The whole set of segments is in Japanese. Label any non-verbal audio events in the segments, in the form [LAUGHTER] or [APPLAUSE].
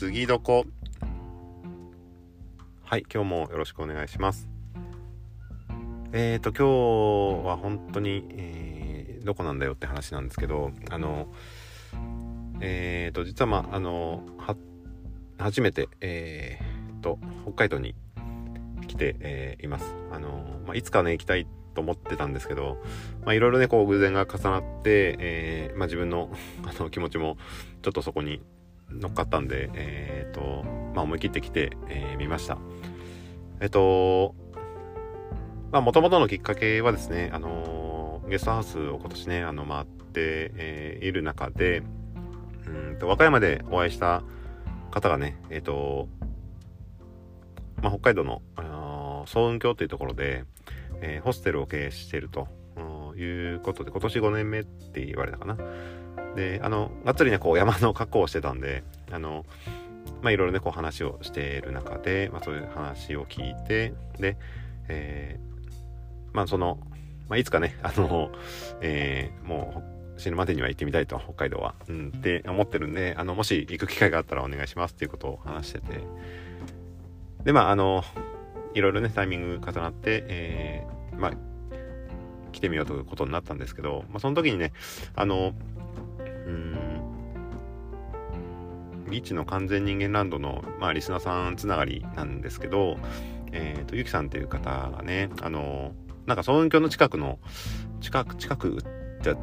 次どこ？はい今日もよろしくお願いします。えーと今日は本当に、えー、どこなんだよって話なんですけどあのえーと実はまああのは初めてえーと北海道に来て、え、います。あの、まあ、いつかね行きたいと思ってたんですけど、いろいろね、こう、偶然が重なって、え、まあ、自分のあの気持ちもちょっとそこに乗っかったんで、えっ、ー、と、まあ、思い切ってきてみ、えー、ました。えっ、と、まあ、もともとのきっかけはですね、あのゲストハウスを今年ね、あの、回って、えー、いる中で、うんと、和歌山でお会いした方がね、えっ、と、まあ、北海道の、あのー、総雲峡というところで、えー、ホステルを経営しているということで、今年5年目って言われたかな。で、あの、がっつりね、こう山の格好をしてたんで、あの、まあいろいろね、こう話をしている中で、まあそういう話を聞いて、で、えー、まあその、まあいつかね、あの、えー、もう死ぬまでには行ってみたいと、北海道は。うん、って思ってるんで、あの、もし行く機会があったらお願いしますっていうことを話してて、で、まああの、いろいろね、タイミング重なって、えー、まあ、来てみようということになったんですけど、まあ、その時にね、あの、リッチの完全人間ランドの、まあ、リスナーさんつながりなんですけど、えっ、ー、と、ゆきさんっていう方がね、あの、なんか、総運橋の近くの、近く、近くじゃ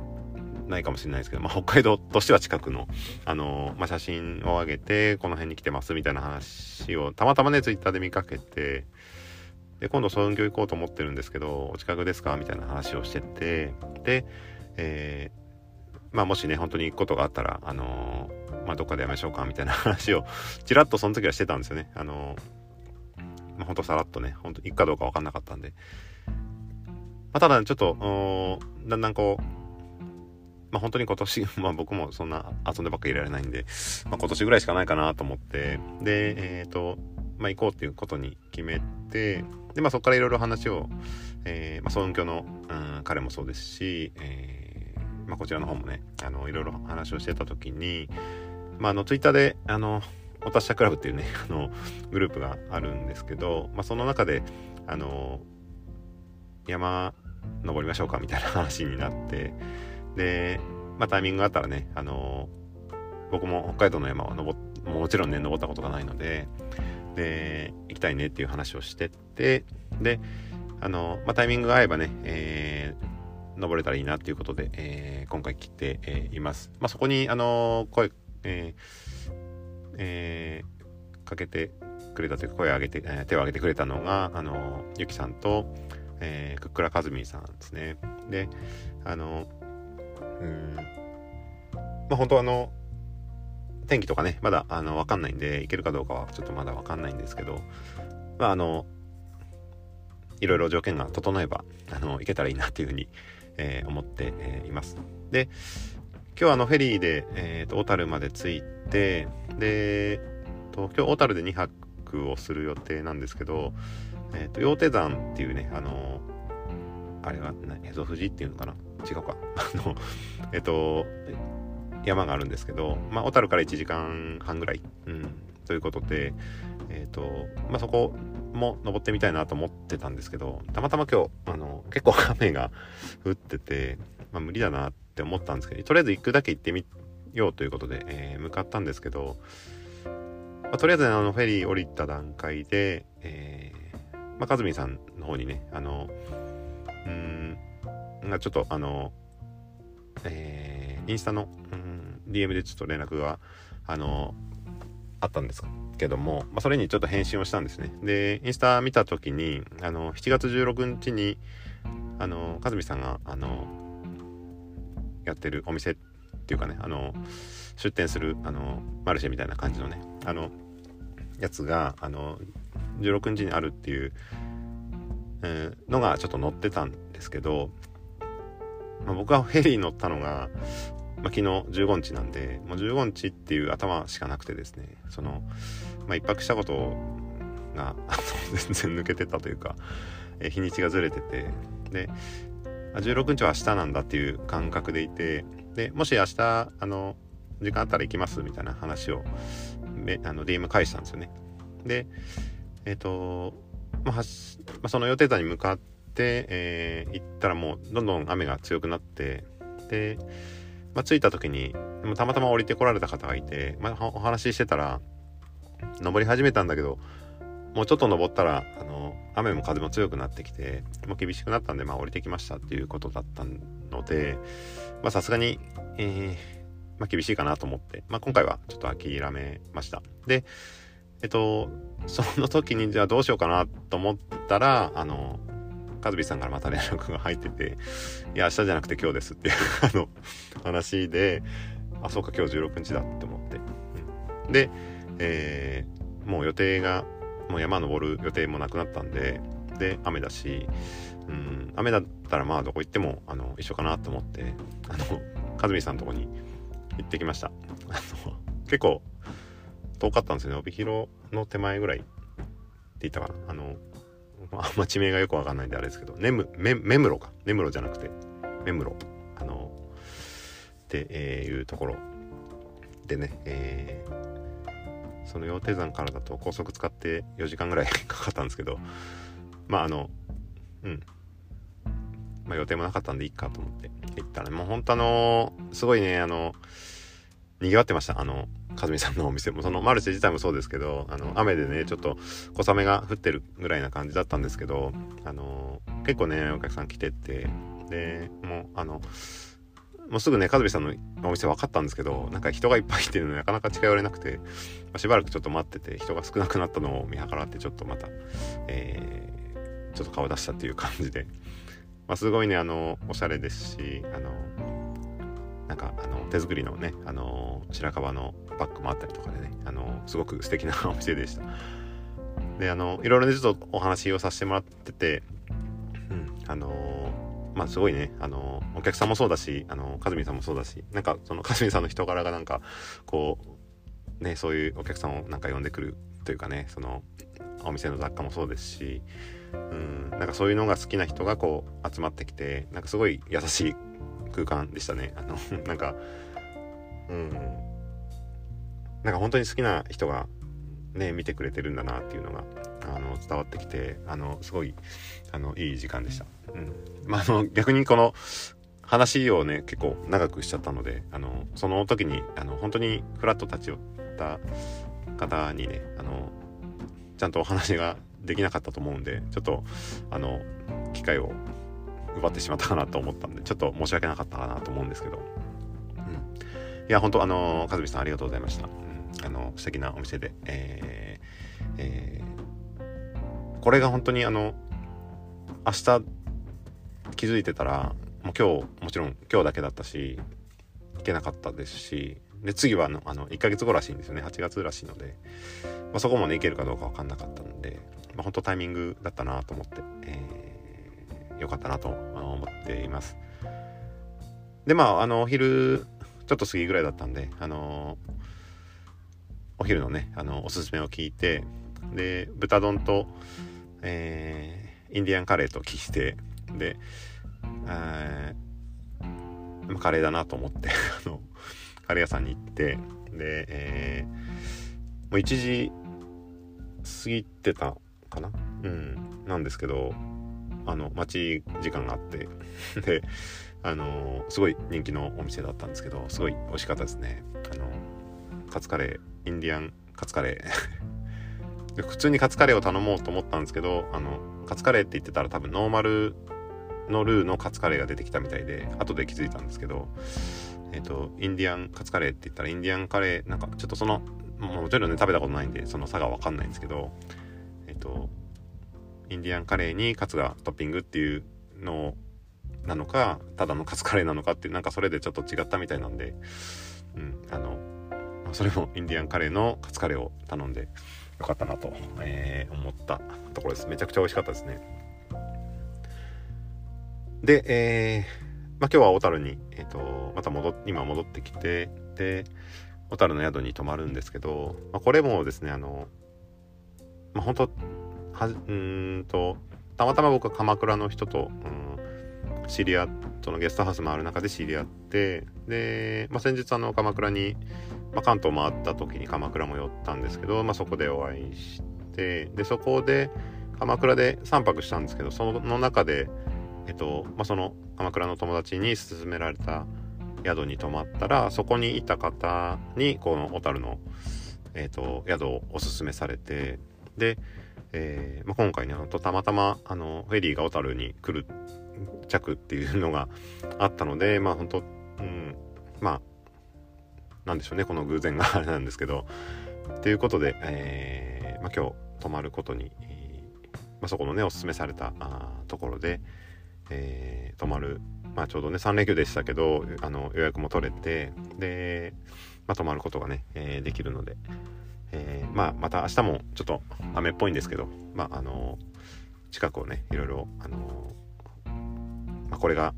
ないかもしれないですけど、まあ、北海道としては近くの、あの、まあ、写真を上げて、この辺に来てますみたいな話を、たまたまね、ツイッターで見かけて、で、今度総運行行こうと思ってるんですけど、お近くですかみたいな話をしてて、で、えー、まあもしね、本当に行くことがあったら、あの、まあどっかでやめましょうかみたいな話を、ちらっとその時はしてたんですよね。あの、まあほんとさらっとね、本当行くかどうかわかんなかったんで。まあただ、ちょっと、だんだんこう、まあ本当に今年、[LAUGHS] まあ僕もそんな遊んでばっかりいられないんで、まあ今年ぐらいしかないかなと思って、で、えっ、ー、と、まあ行こうっていうことに決めて、で、まあそこからいろいろ話を、えー、まあ、尊教の、うん、彼もそうですし、えー、まあこちらの方もね、あの、いろいろ話をしてた時に、まああの、ツイッターで、あの、お達者クラブっていうね、あの、グループがあるんですけど、まあその中で、あの、山登りましょうかみたいな話になって、で、まあタイミングがあったらね、あの、僕も北海道の山は登もちろんね、登ったことがないので、で、行きたいねっていう話をしてって、で、あの、まあ、タイミングが合えばね、えー、登れたらいいなっていうことで、えー、今回来て、えー、います。まあ、そこに、あの、声、えー、えー、かけてくれたというか、声を上げて、えー、手を挙げてくれたのが、あの、ゆきさんと、えー、くっくらかずみさんですね。で、あの、うん、まあ、本当あの、天気とかね、まだ、あの、わかんないんで、行けるかどうかはちょっとまだわかんないんですけど、まあ、あの、いろいろ条件が整えば、あの、行けたらいいなっていうふうに、えー、思って、えー、います。で、今日あの、フェリーで、えっ、ー、と、小樽まで着いて、で、と今日小樽で2泊をする予定なんですけど、えっ、と、羊蹄山っていうね、あの、あれは、蝦夷富士っていうのかな？違うか。[LAUGHS] あの、えっ、と、山があるんですけど、まあ、小樽から1時間半ぐらい、うん、ということで、えっ、ー、と、まあ、そこも登ってみたいなと思ってたんですけど、たまたま今日、あの、結構雨が降ってて、まあ、無理だなってって思ったんですけど、とりあえず行くだけ行ってみようということで、えー、向かったんですけど、まあ、とりあえず、あの、フェリー降りた段階で、えー、まあ、かずみさんの方にね、あの、うん、ちょっと、あの、えー、インスタの、うん DM でちょっと連絡が、あの、あったんですけども、まあ、それにちょっと返信をしたんですね。で、インスタ見た時に、あの、7月16日に、あの、かずみさんが、あの、やってるお店っていうかね、あの、出店する、あの、マルシェみたいな感じのね、あの、やつが、あの、16日にあるっていう、えー、のがちょっと載ってたんですけど、まあ、僕はフェリー乗ったのが、まあ、昨日15日なんで、もう15日っていう頭しかなくてですね、その、まあ、一泊したことが全然抜けてたというか、え日にちがずれてて、で、16日は明日なんだっていう感覚でいて、で、もし明日、あの、時間あったら行きますみたいな話を、あの DM 返したんですよね。で、えっ、ー、と、まあ、その予定座に向かって、えー、行ったらもうどんどん雨が強くなって、で、まあ、着いた時に、でもたまたま降りてこられた方がいて、まあ、お話ししてたら、登り始めたんだけど、もうちょっと登ったら、あの、雨も風も強くなってきて、もう厳しくなったんで、まあ降りてきましたっていうことだったので、まあさすがに、えー、まあ厳しいかなと思って、まあ今回はちょっと諦めました。で、えっと、その時にじゃあどうしようかなと思ったら、あの、カズビさんからまた連絡が入ってて、いや、明日じゃなくて今日ですっていうあの、話で、あ、そうか、今日16日だって思って。で、えー、もう予定がもう山登る予定もなくなったんでで雨だしうん雨だったらまあどこ行ってもあの一緒かなと思ってあの和美さんのとこに行ってきました。あの結構遠かったんですよね。帯広の手前ぐらいって言ったかな。あのあんま地名がよくわかんないんであれですけど根室か。根室じゃなくて目室あのっていうところでね、えー、その羊蹄山からだと高速使って4時間ぐらい [LAUGHS] かかったんですけどまああのうん。まあ予定もなかったんでいいかと思って行ったらもう本当あのすごいねあの賑わってました。あのかずみさんのお店も。そのマルシェ自体もそうですけどあの雨でねちょっと小雨が降ってるぐらいな感じだったんですけどあの結構ねお客さん来てってでもうあのもうすぐね、和部さんのお店分かったんですけど、なんか人がいっぱいいてるのなかなか近寄れなくて、まあ、しばらくちょっと待ってて、人が少なくなったのを見計らって、ちょっとまた、えー、ちょっと顔出したっていう感じで、まあ、すごいね、あの、おしゃれですし、あの、なんか、あの、手作りのね、あの、白樺のバッグもあったりとかでね、あの、すごく素敵な [LAUGHS] お店でした。で、あの、いろいろね、ちょっとお話をさせてもらってて、うん、あのまあすごいね、あの、お客さんもそうだし、あの、かずみさんもそうだし、なんかそのかずみさんの人柄がなんか、こう、ね、そういうお客さんをなんか呼んでくるというかね、その、お店の雑貨もそうですし、うん、なんかそういうのが好きな人がこう集まってきて、なんかすごい優しい空間でしたね。あの、[LAUGHS] なんか、うん、なんか本当に好きな人がね、見てくれてるんだなっていうのが、あの、伝わってきて、あの、すごい、あの、いい時間でした。うん。まあ、あの、逆にこの、話をね、結構長くしちゃったので、あの、その時に、あの、本当にフラット立ち寄った方にね、あの、ちゃんとお話ができなかったと思うんで、ちょっと、あの、機会を奪ってしまったかなと思ったんで、ちょっと申し訳なかったかなと思うんですけど、うん。いや、本当あの、かずみさんありがとうございました。うん、あの、素敵なお店で、えー、えー、これが本当にあの、明日気づいてたらもう今日もちろん今日だけだったし行けなかったですしで次はのあの1ヶ月後らしいんですよね。8月らしいので、まあ、そこもね行けるかどうか分かんなかったので、まあ、本当タイミングだったなと思って、えー、よかったなと思っています。でまああのお昼ちょっと過ぎぐらいだったんであのお昼のねあのおすすめを聞いてで豚丼と、えー、インディアンカレーと聞いてで、えー、カレーだなと思って [LAUGHS] あのカレー屋さんに行ってで、えー、もう1時過ぎてたかな？うんなんですけどあの待ち時間があって [LAUGHS] であのすごい人気のお店だったんですけどすごい美味しかったですね。あのカツカレーインディアンカツカレー。で普通にカツカレーを頼もうと思ったんですけどあのカツカレーって言ってたら多分ノーマルのルーのカツカレーが出てきたみたいで後で気づいたんですけどえっ、ー、とインディアンカツカレーって言ったらインディアンカレーなんかちょっとそのもちろんね食べたことないんでその差が分かんないんですけどえっ、ー、とインディアンカレーにカツがトッピングっていうのなのかただのカツカレーなのかってなんかそれでちょっと違ったみたいなんでうんあのそれもインディアンカレーのカツカレーを頼んでよかったなと、えー、思ったところです。めちゃくちゃ美味しかったですね。で、えー、まあ、今日は小樽に、えっ、ー、と、また戻っ、今戻ってきて、で、小樽の宿に泊まるんですけど、まあ、これもですね、あの、まあ、本当は、うんと、たまたま僕は鎌倉の人と、うん、知り合っそのゲストハウスもある中で知り合って、で、まあ、先日あの、鎌倉に、まあ、関東回った時に鎌倉も寄ったんですけど、まあ、そこでお会いしてでそこで鎌倉で3泊したんですけどその中で、えっとまあ、その鎌倉の友達に勧められた宿に泊まったらそこにいた方にこの小樽の、えっと、宿をおすすめされてで、えーまあ、今回ねたまたまあのフェリーが小樽に来る着っていうのがあったのでまあ本当うんまあなんでしょうねこの偶然があれなんですけど。[LAUGHS] ということで、えーまあ、今日泊まることに、まあ、そこのねおすすめされたところで、えー、泊まる、まあ、ちょうどね3連休でしたけどあの予約も取れてで、まあ、泊まることがね、えー、できるので、えー、まあ、また明日もちょっと雨っぽいんですけど、まあ、あの近くをねいろいろ、あのまあ、これが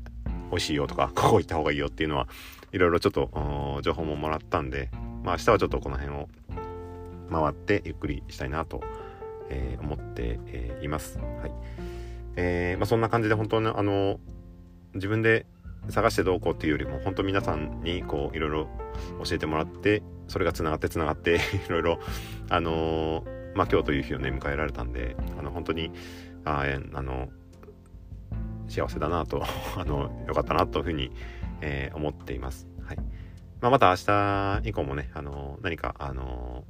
美味しいよとかここ行った方がいいよっていうのはいろいろちょっと情報ももらったんで、まあ、明日はちょっとこの辺を回ってゆっくりしたいなと、えー、思って、えー、います。はい。えー、まあ、そんな感じで本当にあの自分で探してどうこうっていうよりも本当皆さんにこういろいろ教えてもらってそれがつながってつながって [LAUGHS] いろいろあのまあ今日という日をね迎えられたんであの本当にああの幸せだなと [LAUGHS] あのよかったなというふうに、えー、思っています。はいまあ、また明日以降もね、あの何か、あの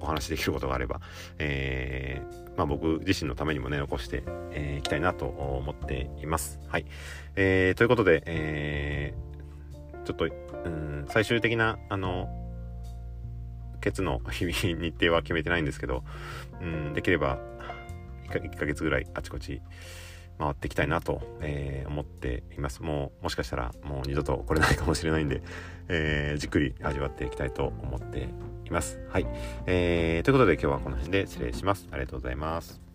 お話できることがあれば、えー、まあ、僕自身のためにもね、残してい、えー、きたいなと思っています。はい。えー、ということで、えー、ちょっと、うん、最終的な、あの、ケツの日々日程は決めてないんですけど、うん、できれば1か月ぐらいあちこち、回っていきたいなと、えー、思っています。もう、もしかしたらもう二度と来れないかもしれないんで、[LAUGHS] えー、じっくり味わっていきたいと思っています。はい。えー、ということで今日はこの辺で失礼します。ありがとうございます。